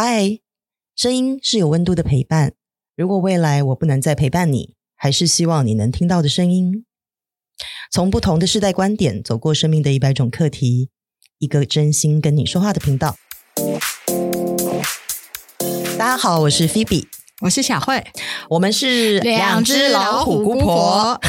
嗨，声音是有温度的陪伴。如果未来我不能再陪伴你，还是希望你能听到的声音。从不同的世代观点，走过生命的一百种课题，一个真心跟你说话的频道。大家好，我是菲比，我是小慧，我们是两只老虎姑婆。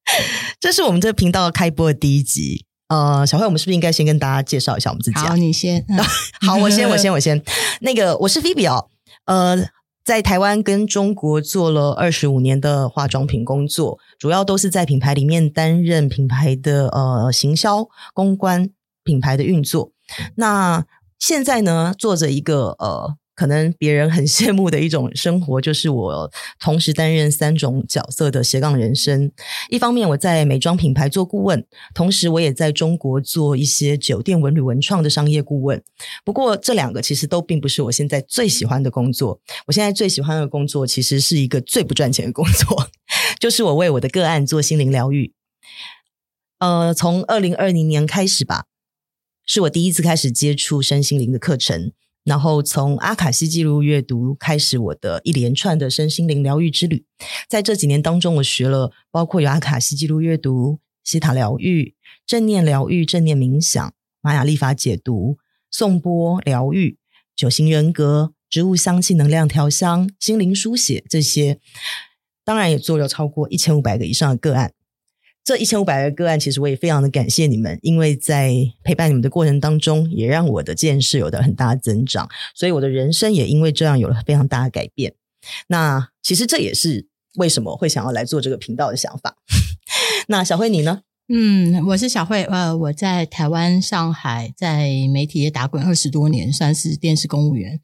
这是我们这个频道开播的第一集。呃，小慧，我们是不是应该先跟大家介绍一下我们自己？好，你先。嗯、好，我先，我先，我先。那个，我是菲比哦。呃，在台湾跟中国做了二十五年的化妆品工作，主要都是在品牌里面担任品牌的呃行销、公关、品牌的运作。那现在呢，做着一个呃。可能别人很羡慕的一种生活，就是我同时担任三种角色的斜杠人生。一方面我在美妆品牌做顾问，同时我也在中国做一些酒店文旅文创的商业顾问。不过这两个其实都并不是我现在最喜欢的工作。我现在最喜欢的工作其实是一个最不赚钱的工作，就是我为我的个案做心灵疗愈。呃，从二零二零年开始吧，是我第一次开始接触身心灵的课程。然后从阿卡西记录阅读开始，我的一连串的身心灵疗愈之旅。在这几年当中，我学了包括有阿卡西记录阅读、西塔疗愈、正念疗愈、正念冥想、玛雅历法解读、颂钵疗愈、九型人格、植物香气能量调香、心灵书写这些。当然，也做了超过一千五百个以上的个案。这一千五百个个案，其实我也非常的感谢你们，因为在陪伴你们的过程当中，也让我的见识有了很大的增长，所以我的人生也因为这样有了非常大的改变。那其实这也是为什么会想要来做这个频道的想法。那小慧你呢？嗯，我是小慧，呃，我在台湾、上海，在媒体业打滚二十多年，算是电视公务员。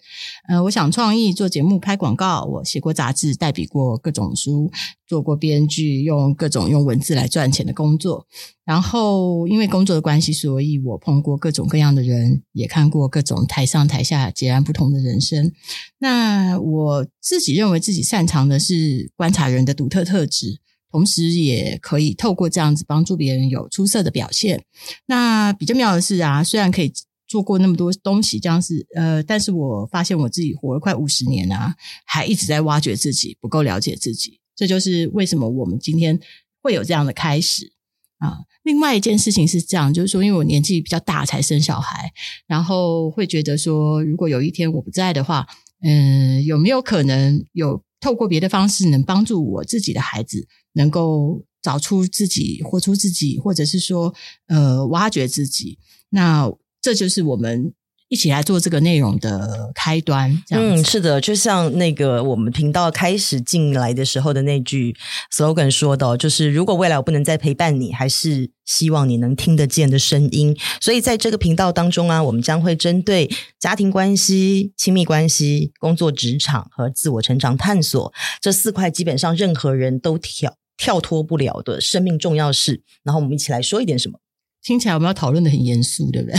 呃，我想创意做节目、拍广告，我写过杂志，代笔过各种书，做过编剧，用各种用文字来赚钱的工作。然后因为工作的关系，所以我碰过各种各样的人，也看过各种台上台下截然不同的人生。那我自己认为自己擅长的是观察人的独特特质。同时也可以透过这样子帮助别人有出色的表现。那比较妙的是啊，虽然可以做过那么多东西，这样子呃，但是我发现我自己活了快五十年啊，还一直在挖掘自己，不够了解自己。这就是为什么我们今天会有这样的开始啊。另外一件事情是这样，就是说，因为我年纪比较大才生小孩，然后会觉得说，如果有一天我不在的话，嗯、有没有可能有透过别的方式能帮助我自己的孩子？能够找出自己，活出自己，或者是说，呃，挖掘自己，那这就是我们一起来做这个内容的开端。这样嗯，是的，就像那个我们频道开始进来的时候的那句 slogan 说的，就是如果未来我不能再陪伴你，还是希望你能听得见的声音。所以在这个频道当中啊，我们将会针对家庭关系、亲密关系、工作职场和自我成长探索这四块，基本上任何人都跳。跳脱不了的生命重要事，然后我们一起来说一点什么？听起来我们要讨论的很严肃，对不对？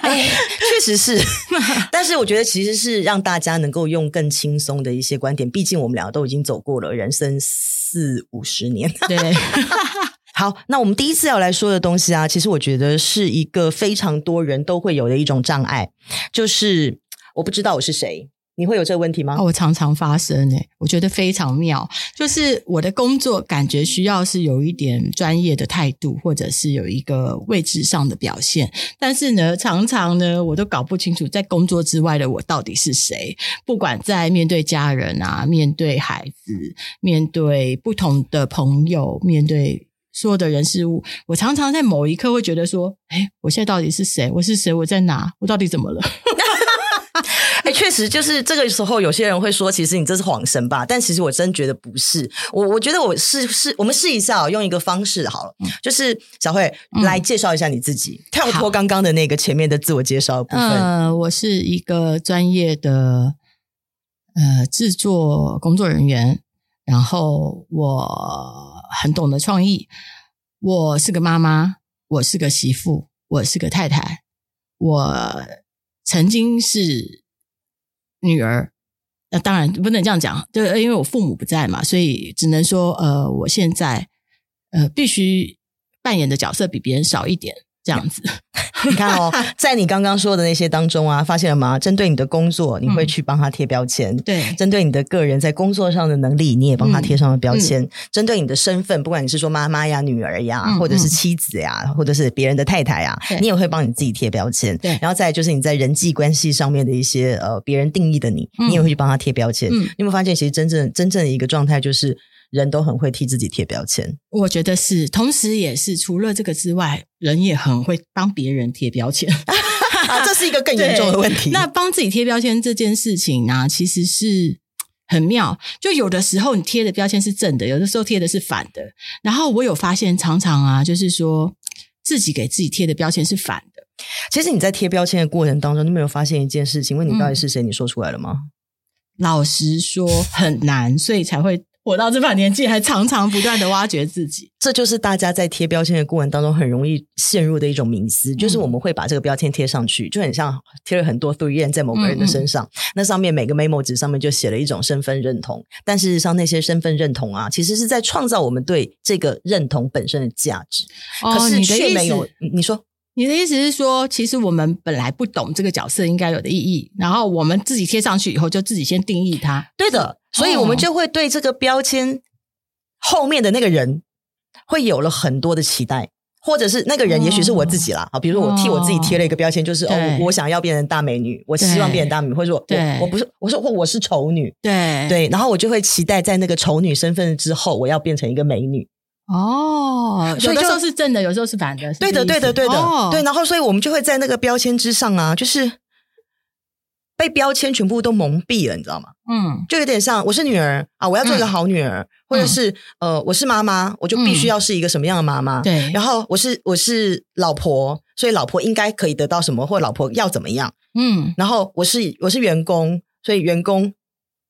哎，确实是，但是我觉得其实是让大家能够用更轻松的一些观点。毕竟我们两个都已经走过了人生四五十年。对，好，那我们第一次要来说的东西啊，其实我觉得是一个非常多人都会有的一种障碍，就是我不知道我是谁。你会有这个问题吗？我常常发生诶，我觉得非常妙。就是我的工作感觉需要是有一点专业的态度，或者是有一个位置上的表现。但是呢，常常呢，我都搞不清楚在工作之外的我到底是谁。不管在面对家人啊，面对孩子，面对不同的朋友，面对所有的人事物，我常常在某一刻会觉得说：“诶，我现在到底是谁？我是谁？我在哪？我到底怎么了？” 哎，确实，就是这个时候，有些人会说，其实你这是谎神吧？但其实我真觉得不是。我我觉得我试试，我们试一下哦，用一个方式好了，嗯、就是小慧、嗯、来介绍一下你自己，跳脱刚刚的那个前面的自我介绍的部分。呃，我是一个专业的呃制作工作人员，然后我很懂得创意，我是个妈妈，我是个媳妇，我是个太太，我曾经是。女儿，那、当然不能这样讲，就因为我父母不在嘛，所以只能说，呃，我现在呃必须扮演的角色比别人少一点，这样子。你看哦，在你刚刚说的那些当中啊，发现了吗？针对你的工作，你会去帮他贴标签；嗯、对，针对你的个人在工作上的能力，你也帮他贴上了标签；嗯嗯、针对你的身份，不管你是说妈妈呀、女儿呀，嗯、或者是妻子呀，嗯、或者是别人的太太呀，你也会帮你自己贴标签。对，然后再来就是你在人际关系上面的一些呃别人定义的你，你也会去帮他贴标签。嗯、你有没有发现，其实真正真正的一个状态就是。人都很会替自己贴标签，我觉得是，同时也是除了这个之外，人也很会帮别人贴标签啊，这是一个更严重的问题。那帮自己贴标签这件事情呢，其实是很妙。就有的时候你贴的标签是正的，有的时候贴的是反的。然后我有发现，常常啊，就是说自己给自己贴的标签是反的。其实你在贴标签的过程当中，你没有发现一件事情？问你到底是谁？你说出来了吗？嗯、老实说，很难，所以才会。我到这把年纪，还常常不断的挖掘自己，这就是大家在贴标签的过程当中很容易陷入的一种迷思，嗯、就是我们会把这个标签贴上去，就很像贴了很多 3M 在某个人的身上，嗯嗯，那上面每个 memo 纸上面就写了一种身份认同，但事实上那些身份认同啊，其实是在创造我们对这个认同本身的价值，哦、可是却没有，你说。你的意思是说，其实我们本来不懂这个角色应该有的意义，然后我们自己贴上去以后，就自己先定义它。对的，所以我们就会对这个标签后面的那个人会有了很多的期待，或者是那个人也许是我自己啦。好，比如说我替我自己贴了一个标签，就是哦，我想要变成大美女，我希望变成大美女，或者说我我不是，我说或我是丑女，对对，然后我就会期待在那个丑女身份之后，我要变成一个美女。哦，有的时候是正的，有时候是反的。对的，对的，对的，哦、对。然后，所以我们就会在那个标签之上啊，就是被标签全部都蒙蔽了，你知道吗？嗯，就有点像我是女儿啊，我要做一个好女儿，嗯、或者是呃，我是妈妈，我就必须要是一个什么样的妈妈？对、嗯。然后我是我是老婆，所以老婆应该可以得到什么，或老婆要怎么样？嗯。然后我是我是员工，所以员工。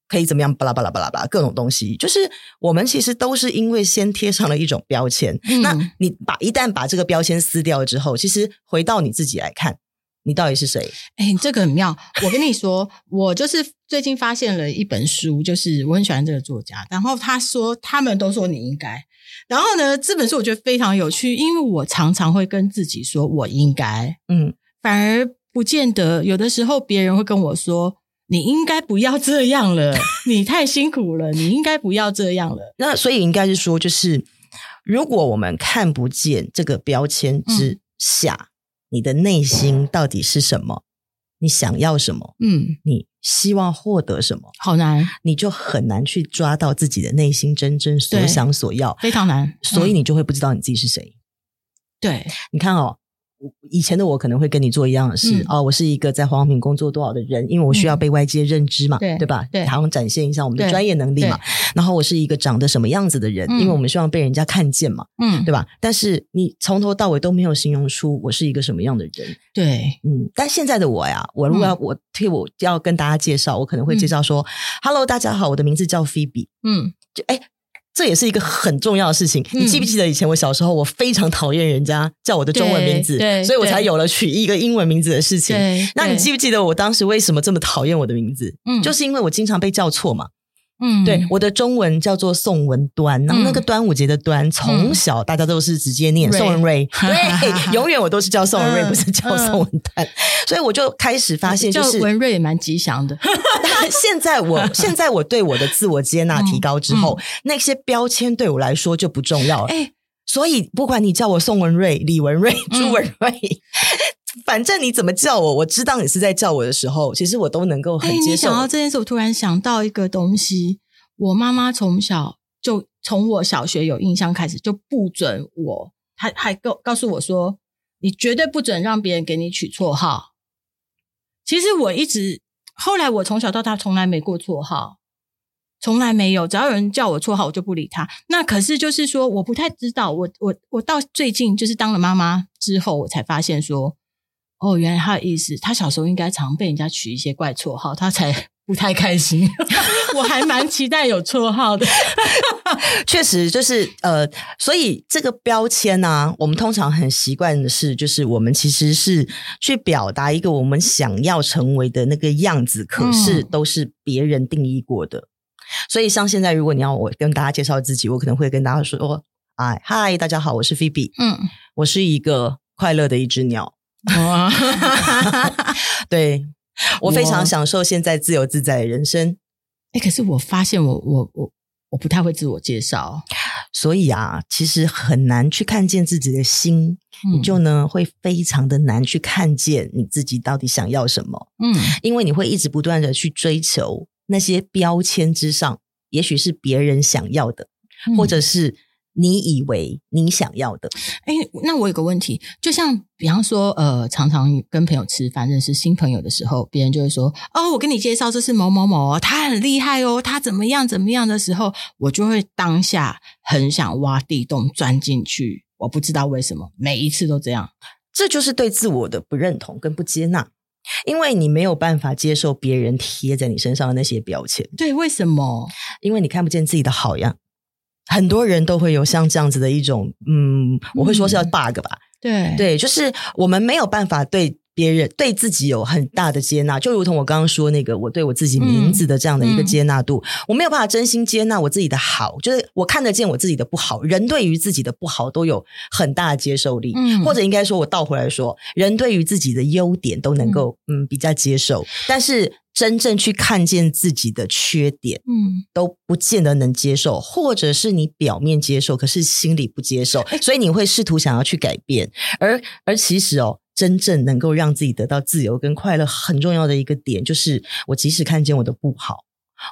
可以怎么样？巴拉巴拉巴拉巴拉，各种东西，就是我们其实都是因为先贴上了一种标签。嗯、那你把一旦把这个标签撕掉了之后，其实回到你自己来看，你到底是谁？哎，这个很妙。我跟你说，我就是最近发现了一本书，就是我很喜欢这个作家。然后他说，他们都说你应该。然后呢，这本书我觉得非常有趣，因为我常常会跟自己说我应该，嗯，反而不见得。有的时候别人会跟我说。你应该不要这样了，你太辛苦了。你应该不要这样了。那所以应该是说，就是如果我们看不见这个标签之下，嗯、你的内心到底是什么？你想要什么？嗯，你希望获得什么？好难，你就很难去抓到自己的内心真正所想所要，非常难。所以你就会不知道你自己是谁。对，你看哦。以前的我可能会跟你做一样的事啊、嗯哦，我是一个在化妆品工作多少的人，因为我需要被外界认知嘛，嗯、对，吧？对，好像展现一下我们的专业能力嘛。然后我是一个长得什么样子的人，嗯、因为我们希望被人家看见嘛，嗯，对吧？但是你从头到尾都没有形容出我是一个什么样的人，对，嗯。但现在的我呀，我如果要、嗯、我替我要跟大家介绍，我可能会介绍说、嗯、：“Hello，大家好，我的名字叫 Phoebe。”嗯，就哎。这也是一个很重要的事情。嗯、你记不记得以前我小时候，我非常讨厌人家叫我的中文名字，所以我才有了取一个英文名字的事情。那你记不记得我当时为什么这么讨厌我的名字？嗯，就是因为我经常被叫错嘛。嗯，对，我的中文叫做宋文端，然后那个端午节的端，从小大家都是直接念宋文瑞，对，永远我都是叫宋文瑞，不是叫宋文端，所以我就开始发现，就是文瑞也蛮吉祥的。但现在我 现在我对我的自我接纳提高之后，那些标签对我来说就不重要了。哎，所以不管你叫我宋文瑞、李文瑞、朱文瑞。反正你怎么叫我，我知道你是在叫我的时候，其实我都能够很接受。想到这件事，我突然想到一个东西。我妈妈从小就从我小学有印象开始，就不准我，还还告告诉我说，你绝对不准让别人给你取绰号。其实我一直后来，我从小到大从来没过绰号，从来没有。只要有人叫我绰号，我就不理他。那可是就是说，我不太知道。我我我到最近就是当了妈妈之后，我才发现说。哦，原来他的意思，他小时候应该常被人家取一些怪绰号，他才不太开心。我还蛮期待有绰号的，确实就是呃，所以这个标签呢、啊，我们通常很习惯的是，就是我们其实是去表达一个我们想要成为的那个样子，可是都是别人定义过的。嗯、所以像现在，如果你要我跟大家介绍自己，我可能会跟大家说：“哎，嗨，大家好，我是 Phoebe，嗯，我是一个。”快乐的一只鸟。哇，对，我非常享受现在自由自在的人生。哎，可是我发现我我我我不太会自我介绍，所以啊，其实很难去看见自己的心，嗯、你就呢会非常的难去看见你自己到底想要什么。嗯，因为你会一直不断的去追求那些标签之上，也许是别人想要的，嗯、或者是。你以为你想要的？哎，那我有个问题，就像比方说，呃，常常跟朋友吃饭，认识新朋友的时候，别人就会说：“哦，我跟你介绍这是某某某，他很厉害哦，他怎么样怎么样的时候，我就会当下很想挖地洞钻进去。我不知道为什么，每一次都这样。这就是对自我的不认同跟不接纳，因为你没有办法接受别人贴在你身上的那些标签。对，为什么？因为你看不见自己的好呀。很多人都会有像这样子的一种，嗯，我会说是要 bug 吧，嗯、对。对，就是我们没有办法对别人对自己有很大的接纳，就如同我刚刚说那个，我对我自己名字的这样的一个接纳度，嗯嗯、我没有办法真心接纳我自己的好，就是我看得见我自己的不好，人对于自己的不好都有很大的接受力，嗯，或者应该说，我倒回来说，人对于自己的优点都能够嗯，嗯比较接受，但是。真正去看见自己的缺点，嗯，都不见得能接受，或者是你表面接受，可是心里不接受，所以你会试图想要去改变。而而其实哦，真正能够让自己得到自由跟快乐，很重要的一个点，就是我即使看见我的不好，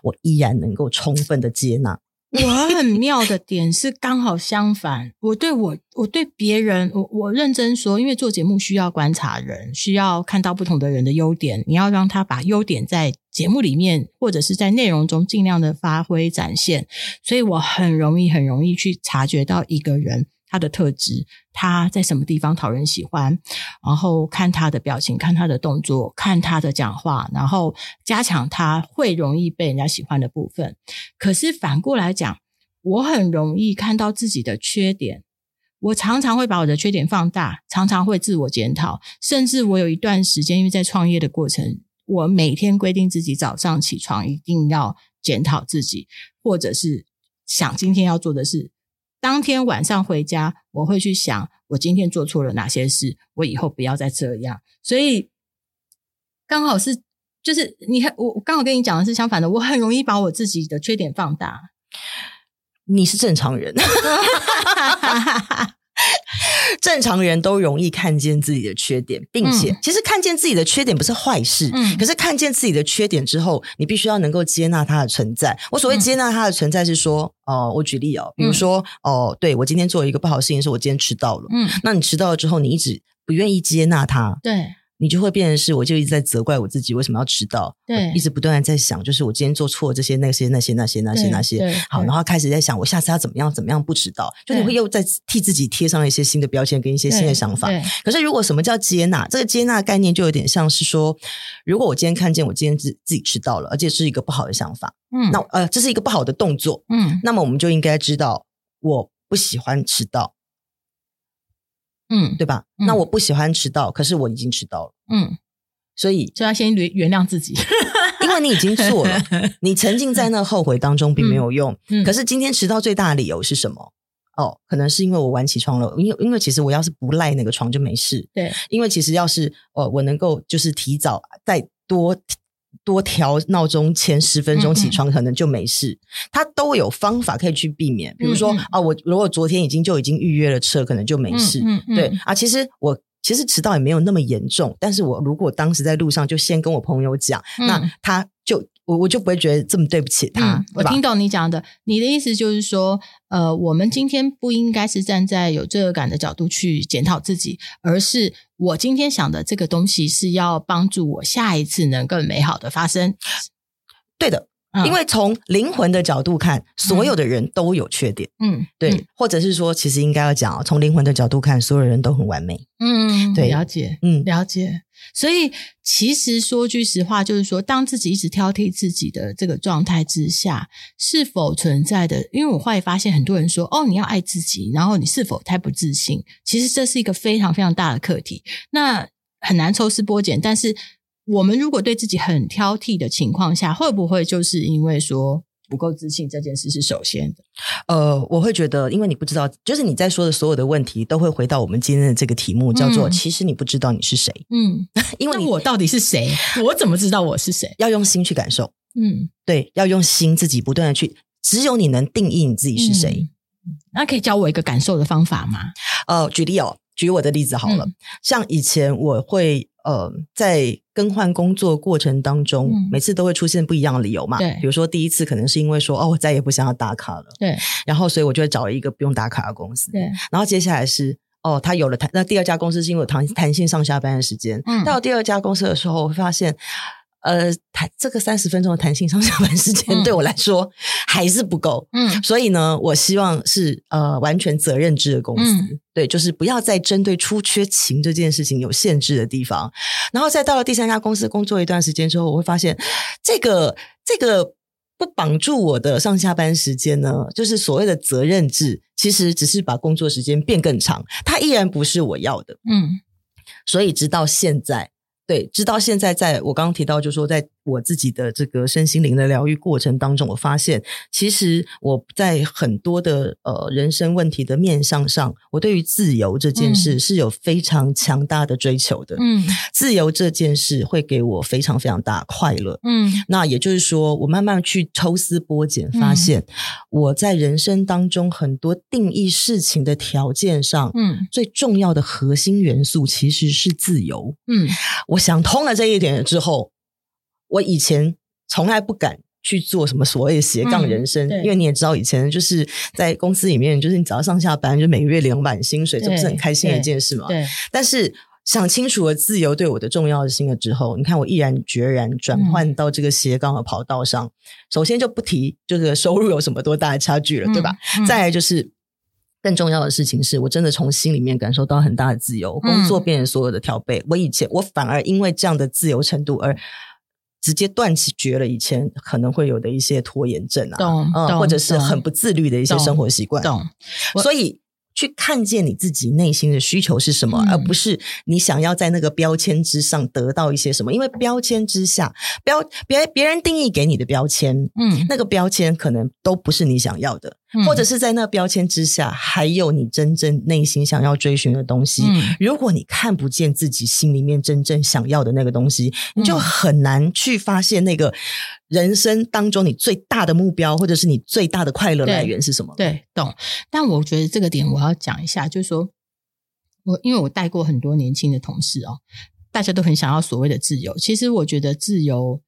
我依然能够充分的接纳。我很妙的点是刚好相反，我对我我对别人，我我认真说，因为做节目需要观察人，需要看到不同的人的优点，你要让他把优点在节目里面或者是在内容中尽量的发挥展现，所以我很容易很容易去察觉到一个人。他的特质，他在什么地方讨人喜欢，然后看他的表情，看他的动作，看他的讲话，然后加强他会容易被人家喜欢的部分。可是反过来讲，我很容易看到自己的缺点，我常常会把我的缺点放大，常常会自我检讨，甚至我有一段时间，因为在创业的过程，我每天规定自己早上起床一定要检讨自己，或者是想今天要做的事。当天晚上回家，我会去想我今天做错了哪些事，我以后不要再这样。所以刚好是，就是你，我刚好跟你讲的是相反的，我很容易把我自己的缺点放大。你是正常人。正常人都容易看见自己的缺点，并且、嗯、其实看见自己的缺点不是坏事。嗯，可是看见自己的缺点之后，你必须要能够接纳它的存在。我所谓接纳它的存在是说，哦、嗯呃，我举例哦，比如说，哦、呃，对，我今天做了一个不好的事情，是我今天迟到了。嗯，那你迟到了之后，你一直不愿意接纳它。对。你就会变成是，我就一直在责怪我自己为什么要迟到，对，一直不断的在想，就是我今天做错了这些、那些、那些、那些、那些、那些，好，然后开始在想，我下次要怎么样、怎么样不迟到，就你会又在替自己贴上一些新的标签跟一些新的想法。可是，如果什么叫接纳？这个接纳概念就有点像是说，如果我今天看见我今天自自己迟到了，而且是一个不好的想法，嗯，那呃，这是一个不好的动作，嗯，那么我们就应该知道，我不喜欢迟到。嗯，对吧？嗯、那我不喜欢迟到，可是我已经迟到了。嗯。所以就要先原原谅自己，因为你已经做了，你沉浸在那后悔当中并没有用。嗯嗯、可是今天迟到最大的理由是什么？哦，可能是因为我晚起床了。因为因为其实我要是不赖那个床就没事。对，因为其实要是哦，我能够就是提早再多多调闹钟前十分钟起床，可能就没事。他、嗯、都有方法可以去避免，比如说啊、我如果昨天已经就已经预约了车，可能就没事。对啊，其实我。其实迟到也没有那么严重，但是我如果当时在路上就先跟我朋友讲，嗯、那他就我我就不会觉得这么对不起他。嗯、我听懂你讲的，你的意思就是说，呃，我们今天不应该是站在有罪恶感的角度去检讨自己，而是我今天想的这个东西是要帮助我下一次能更美好的发生。对的。因为从灵魂的角度看，嗯、所有的人都有缺点。嗯，对，嗯、或者是说，其实应该要讲，从灵魂的角度看，所有人都很完美。嗯，对，了解，嗯，了解。所以，其实说句实话，就是说，当自己一直挑剔自己的这个状态之下，是否存在的？因为我后来发现，很多人说：“哦，你要爱自己。”然后你是否太不自信？其实这是一个非常非常大的课题。那很难抽丝剥茧，但是。我们如果对自己很挑剔的情况下，会不会就是因为说不够自信这件事是首先的。呃，我会觉得，因为你不知道，就是你在说的所有的问题，都会回到我们今天的这个题目，叫做“其实你不知道你是谁”。嗯，因为我到底是谁？我怎么知道我是谁？要用心去感受。嗯，对，要用心自己不断的去，只有你能定义你自己是谁。嗯，那可以教我一个感受的方法吗？呃，举例哦。举我的例子好了，嗯、像以前我会呃在更换工作过程当中，嗯、每次都会出现不一样的理由嘛。对，比如说第一次可能是因为说哦，我再也不想要打卡了。对，然后所以我就会找一个不用打卡的公司。对，然后接下来是哦，他有了弹，那第二家公司是因为有弹弹性上下班的时间。嗯，到第二家公司的时候，我会发现。呃，弹这个三十分钟的弹性上下班时间对我来说还是不够，嗯，所以呢，我希望是呃完全责任制的公司，嗯、对，就是不要再针对出缺勤这件事情有限制的地方。然后再到了第三家公司工作一段时间之后，我会发现这个这个不绑住我的上下班时间呢，就是所谓的责任制，其实只是把工作时间变更长，它依然不是我要的，嗯，所以直到现在。对，直到现在，在我刚刚提到，就是说，在我自己的这个身心灵的疗愈过程当中，我发现，其实我在很多的呃人生问题的面向上，我对于自由这件事是有非常强大的追求的。嗯，自由这件事会给我非常非常大快乐。嗯，那也就是说，我慢慢去抽丝剥茧，发现我在人生当中很多定义事情的条件上，嗯，最重要的核心元素其实是自由。嗯，我想通了这一点之后。我以前从来不敢去做什么所谓的斜杠人生，嗯、因为你也知道，以前就是在公司里面，就是你只要上下班，就每个月领满薪水，这不是很开心的一件事嘛？对。但是想清楚了自由对我的重要性了之后，你看我毅然决然转换到这个斜杠的跑道上。嗯、首先就不提就是收入有什么多大的差距了，嗯、对吧？嗯、再来就是更重要的事情是我真的从心里面感受到很大的自由，嗯、工作变成所有的调配。我以前我反而因为这样的自由程度而。直接断起绝了以前可能会有的一些拖延症啊，懂嗯，或者是很不自律的一些生活习惯，懂。所以去看见你自己内心的需求是什么，嗯、而不是你想要在那个标签之上得到一些什么。因为标签之下，标别别人定义给你的标签，嗯，那个标签可能都不是你想要的。或者是在那标签之下，还有你真正内心想要追寻的东西。嗯、如果你看不见自己心里面真正想要的那个东西，你就很难去发现那个人生当中你最大的目标，或者是你最大的快乐来源是什么。对，对，懂。但我觉得这个点我要讲一下，就是说我因为我带过很多年轻的同事哦，大家都很想要所谓的自由。其实我觉得自由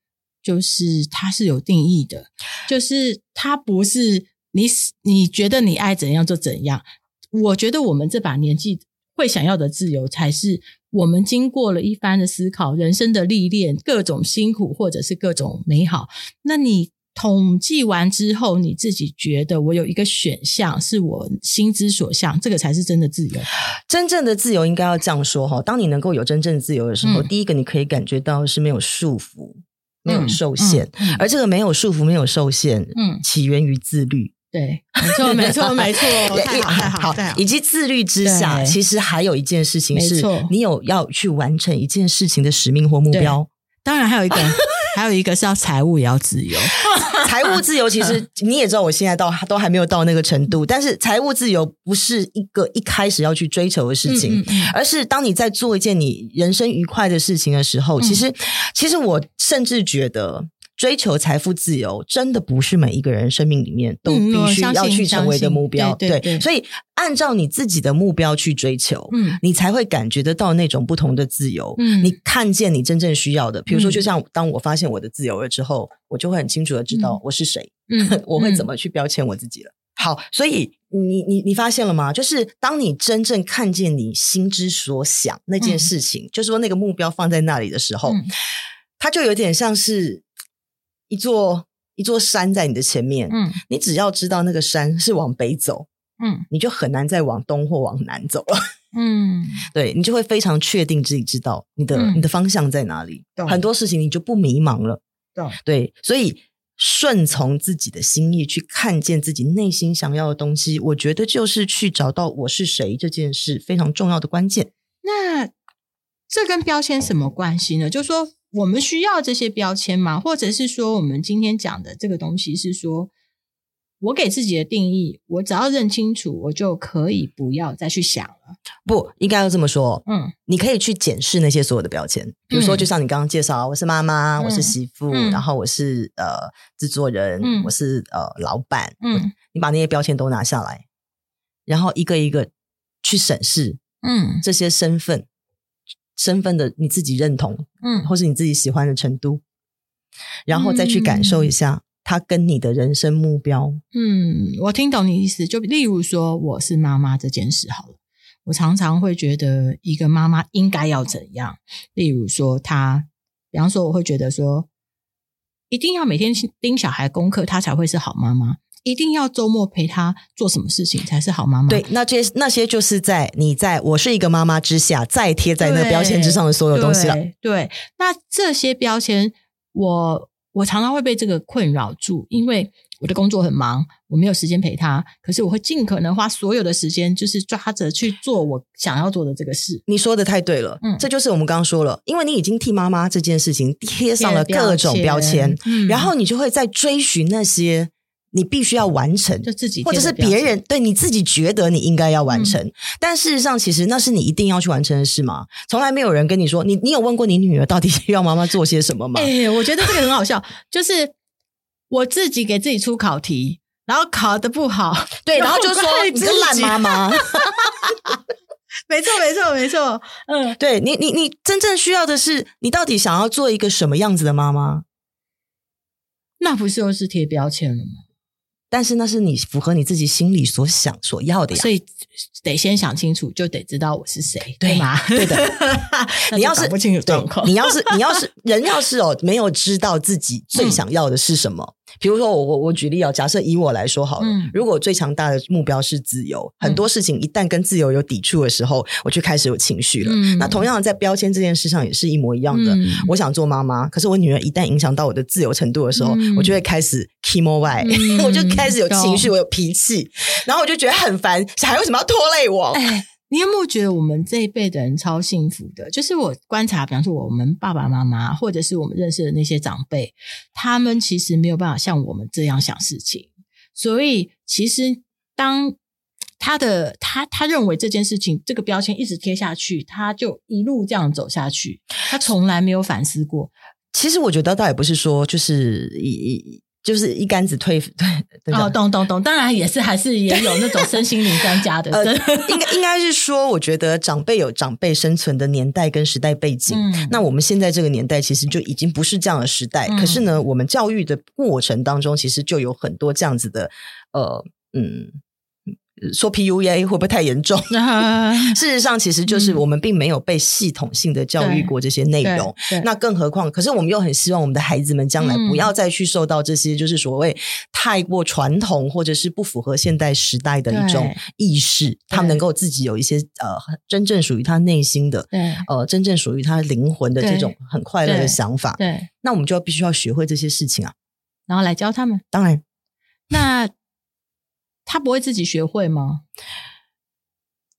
就是它是有定义的，就是它不是。你你觉得你爱怎样就怎样？我觉得我们这把年纪会想要的自由，才是我们经过了一番的思考、人生的历练、各种辛苦或者是各种美好。那你统计完之后，你自己觉得我有一个选项是我心之所向，这个才是真的自由。真正的自由应该要这样说哈：当你能够有真正自由的时候，嗯、第一个你可以感觉到是没有束缚、没有受限，嗯嗯、而这个没有束缚、没有受限，嗯，起源于自律。对，没错，没错，没错，太好，太好，太好。以及自律之下，其实还有一件事情是，你有要去完成一件事情的使命或目标。当然，还有一个，还有一个是要财务也要自由。财务自由，其实你也知道，我现在到都还没有到那个程度。但是，财务自由不是一个一开始要去追求的事情，而是当你在做一件你人生愉快的事情的时候，其实，其实我甚至觉得。追求财富自由，真的不是每一个人生命里面都必须要去成为的目标。对，对，对，所以按照你自己的目标去追求，嗯，你才会感觉得到那种不同的自由。嗯，你看见你真正需要的，比如说，就像当我发现我的自由了之后，嗯、我就会很清楚的知道我是谁，嗯，我会怎么去标签我自己了。嗯、好，所以你你你发现了吗？就是当你真正看见你心之所想那件事情，嗯、就是说那个目标放在那里的时候，嗯、它就有点像是。一座一座山在你的前面，嗯，你只要知道那个山是往北走，嗯，你就很难再往东或往南走了，嗯，对，你就会非常确定自己知道你的、嗯、你的方向在哪里，很多事情你就不迷茫了，对，所以顺从自己的心意去看见自己内心想要的东西，我觉得就是去找到我是谁这件事非常重要的关键。那这跟标签什么关系呢？就是说。我们需要这些标签吗？或者是说，我们今天讲的这个东西是说，我给自己的定义，我只要认清楚，我就可以不要再去想了。不应该要这么说，嗯，你可以去检视那些所有的标签，比如说，就像你刚刚介绍，我是妈妈，我是媳妇，嗯、然后我是呃制作人，嗯、我是呃老板，嗯，你把那些标签都拿下来，然后一个一个去审视，嗯，这些身份，身份的你自己认同，嗯，或是你自己喜欢的程度，然后再去感受一下。他跟你的人生目标，嗯，我听懂你意思。就例如说，我是妈妈这件事好了，我常常会觉得一个妈妈应该要怎样。例如说，她，比方说，我会觉得说，一定要每天盯小孩功课，她才会是好妈妈；一定要周末陪他做什么事情才是好妈妈。对，那这些那些就是在你在我是一个妈妈之下，再贴在那个标签之上的所有东西了。对，对，那这些标签我。我常常会被这个困扰住，因为我的工作很忙，我没有时间陪他。可是我会尽可能花所有的时间，就是抓着去做我想要做的这个事。你说的太对了，嗯，这就是我们刚刚说了，因为你已经替妈妈这件事情贴上了各种标签，标签，嗯，然后你就会在追寻那些。你必须要完成，就自己或者是别人对你自己觉得你应该要完成，嗯、但事实上，其实那是你一定要去完成的事吗？从来没有人跟你说，你你有问过你女儿到底需 要妈妈做些什么吗？哎、欸，我觉得这个很好笑，就是我自己给自己出考题，然后考的不好，对，然后就说你是烂妈妈。没错，没错，没错。嗯，对你，你你真正需要的是，你到底想要做一个什么样子的妈妈？那不是又是贴标签了吗？但是那是你符合你自己心里所想所要的呀，所以得先想清楚，就得知道我是谁，对，对吗？对的。你要是不清楚状况，你要是你要是人要是哦没有知道自己最想要的是什么，嗯、比如说我我我举例啊，假设以我来说好了，嗯、如果最强大的目标是自由，嗯、很多事情一旦跟自由有抵触的时候，我就开始有情绪了。嗯、那同样的在标签这件事上也是一模一样的。嗯、我想做妈妈，可是我女儿一旦影响到我的自由程度的时候，嗯、我就会开始 kimo y、嗯、我就开始有情绪，我有脾气，然后我就觉得很烦，小孩为什么要拖累我？哎你有没有觉得我们这一辈的人超幸福的？就是我观察，比方说我们爸爸妈妈，或者是我们认识的那些长辈，他们其实没有办法像我们这样想事情。所以，其实当他的他他认为这件事情这个标签一直贴下去，他就一路这样走下去，他从来没有反思过。其实我觉得倒也不是说就是一一。就是一竿子推对，对哦，懂懂懂，当然也是还是也有那种身心灵专家的，呃，应该应该是说，我觉得长辈有长辈生存的年代跟时代背景，嗯，那我们现在这个年代其实就已经不是这样的时代，嗯，可是呢，我们教育的过程当中，其实就有很多这样子的，呃，嗯。说 PUA 会不会太严重？事实上，其实就是我们并没有被系统性的教育过这些内容。那更何况，可是我们又很希望我们的孩子们将来不要再去受到这些，就是所谓太过传统或者是不符合现代时代的一种意识。他们能够自己有一些呃真正属于他内心的，呃真正属于他灵魂的这种很快乐的想法。对，那我们就要必须要学会这些事情啊，然后来教他们。当然，那。他不会自己学会吗？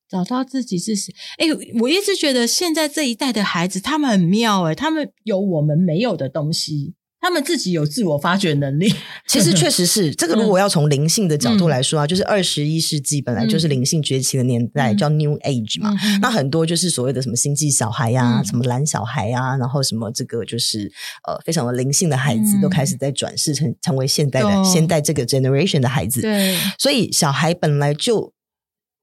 找到自己是谁？哎，我一直觉得现在这一代的孩子他们很妙哎，他们有我们没有的东西。他们自己有自我发掘能力，其实确实是 这个。如果要从灵性的角度来说啊，嗯、就是二十一世纪本来就是灵性崛起的年代，嗯、叫 New Age 嘛。嗯、那很多就是所谓的什么星际小孩呀、什么蓝小孩呀、啊，然后什么这个就是呃非常的灵性的孩子，嗯、都开始在转世成成为现代的、哦、现代这个 generation 的孩子。对，所以小孩本来就。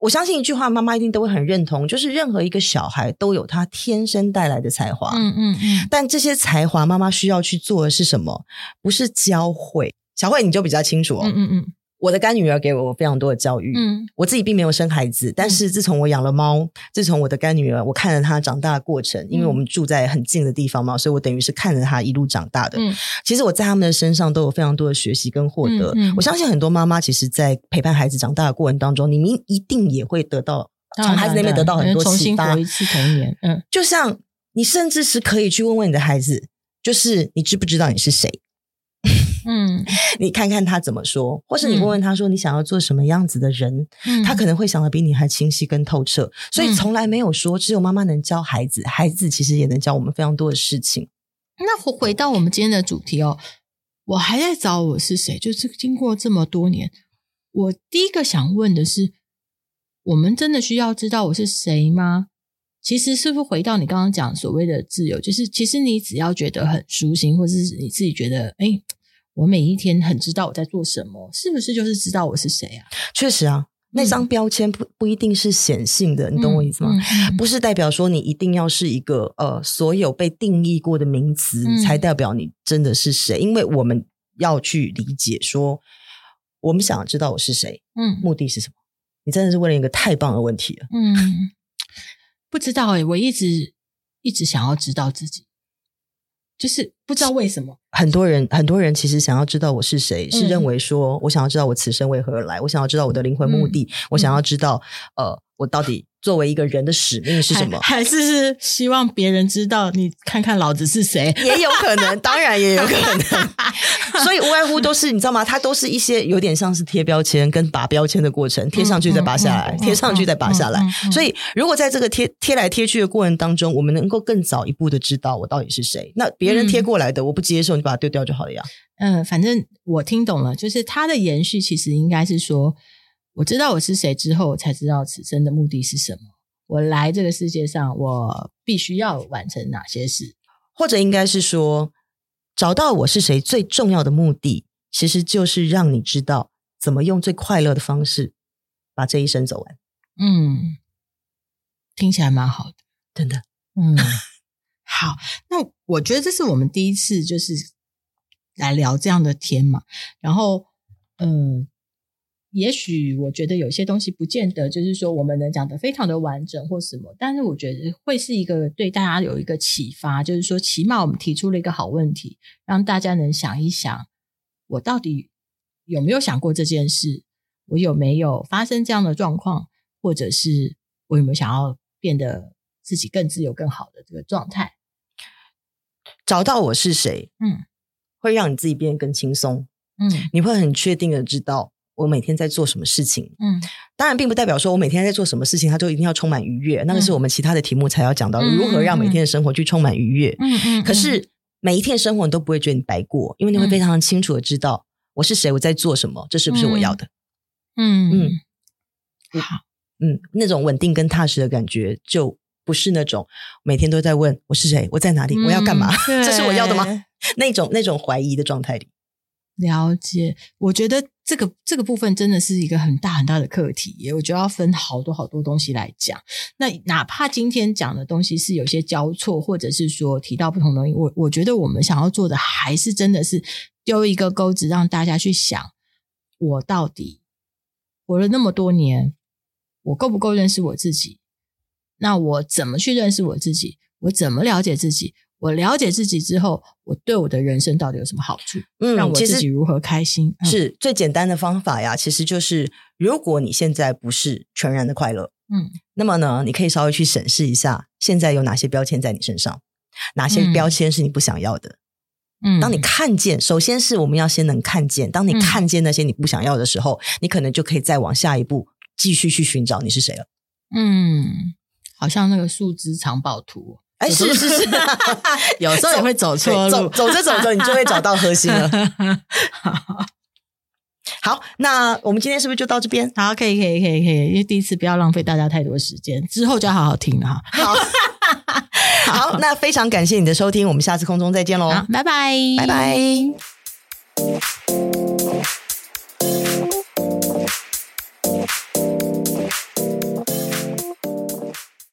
我相信一句话，妈妈一定都会很认同，就是任何一个小孩都有他天生带来的才华。嗯嗯嗯。但这些才华，妈妈需要去做的是什么？不是教会。小慧，你就比较清楚哦。嗯嗯嗯。我的干女儿给我非常多的教育，嗯，我自己并没有生孩子，但是自从我养了猫，自从我的干女儿，我看着她长大的过程，因为我们住在很近的地方嘛，所以我等于是看着她一路长大的。嗯，其实我在他们的身上都有非常多的学习跟获得。嗯，我相信很多妈妈其实，在陪伴孩子长大的过程当中，你们一定也会得到从孩子那边得到很多启发。一次童年，嗯，就像你甚至是可以去问问你的孩子，就是你知不知道你是谁？嗯，你看看他怎么说，或是你问问他说你想要做什么样子的人，嗯、他可能会想的比你还清晰跟透彻。所以从来没有说只有妈妈能教孩子，孩子其实也能教我们非常多的事情。那回回到我们今天的主题哦，我还在找我是谁，就是经过这么多年，我第一个想问的是，我们真的需要知道我是谁吗？其实是不是回到你刚刚讲所谓的自由，就是其实你只要觉得很舒心，或者是你自己觉得，哎，我每一天很知道我在做什么，是不是就是知道我是谁啊？确实啊。那张标签不不一定是显性的，你懂我意思吗？嗯嗯嗯、不是代表说你一定要是一个呃所有被定义过的名词、嗯、才代表你真的是谁，因为我们要去理解说，我们想要知道我是谁，嗯，目的是什么？你真的是问了一个太棒的问题了，嗯，不知道诶、欸，我一直一直想要知道自己。就是不知道为什么，很多人很多人其实想要知道我是谁，嗯、是认为说我想要知道我此生为何而来，我想要知道我的灵魂目的，嗯、我想要知道呃，我到底作为一个人的使命是什么？还，是是希望别人知道你看看老子是谁？也有可能，当然也有可能。所以无外乎都是你知道吗？它都是一些有点像是贴标签跟拔标签的过程，贴上去再拔下来，贴上去再拔下来。所以如果在这个贴贴来贴去的过程当中，我们能够更早一步的知道我到底是谁，那别人贴过来的我不接受，你把它丢掉就好了呀。嗯，反正我听懂了，就是它的延续其实应该是说，我知道我是谁之后，我才知道此生的目的是什么。我来这个世界上，我必须要完成哪些事，或者应该是说。找到我是谁最重要的目的，其实就是让你知道怎么用最快乐的方式把这一生走完。嗯，听起来蛮好的，真的。嗯，好，那我觉得这是我们第一次就是来聊这样的天嘛。然后，嗯。也许我觉得有些东西不见得就是说我们能讲得非常的完整或什么，但是我觉得会是一个对大家有一个启发，就是说起码我们提出了一个好问题，让大家能想一想，我到底有没有想过这件事？我有没有发生这样的状况？或者是我有没有想要变得自己更自由、更好的这个状态？找到我是谁，嗯，会让你自己变得更轻松，嗯，你会很确定的知道。我每天在做什么事情？嗯，当然并不代表说我每天在做什么事情，它就一定要充满愉悦。嗯、那个是我们其他的题目才要讲到，嗯、如何让每天的生活去充满愉悦。嗯嗯。可是每一天生活你都不会觉得你白过，因为你会非常清楚的知道我是谁，我在做什么，这是不是我要的？嗯嗯。好，嗯，那种稳定跟踏实的感觉，就不是那种每天都在问我是谁，我在哪里，嗯、我要干嘛？这是我要的吗？那种那种怀疑的状态里。了解，我觉得这个这个部分真的是一个很大很大的课题，我觉得要分好多好多东西来讲。那哪怕今天讲的东西是有些交错，或者是说提到不同东西，我我觉得我们想要做的还是真的是丢一个钩子，让大家去想：我到底活了那么多年，我够不够认识我自己？那我怎么去认识我自己？我怎么了解自己？我了解自己之后，我对我的人生到底有什么好处？嗯，让我自己如何开心？是、嗯、最简单的方法呀。其实就是，如果你现在不是全然的快乐，嗯，那么呢，你可以稍微去审视一下，现在有哪些标签在你身上，哪些标签是你不想要的？嗯，当你看见，首先是我们要先能看见，当你看见那些你不想要的时候，嗯、你可能就可以再往下一步继续去寻找你是谁了。嗯，好像那个树枝藏宝图。哎，是是是，有时候也会走错路，走走着走着，你就会找到核心了。好，那我们今天是不是就到这边？好，可以，可以，可以，可以，因为第一次不要浪费大家太多时间，之后就要好好听了哈。好，好，那非常感谢你的收听，我们下次空中再见喽，拜拜，拜拜。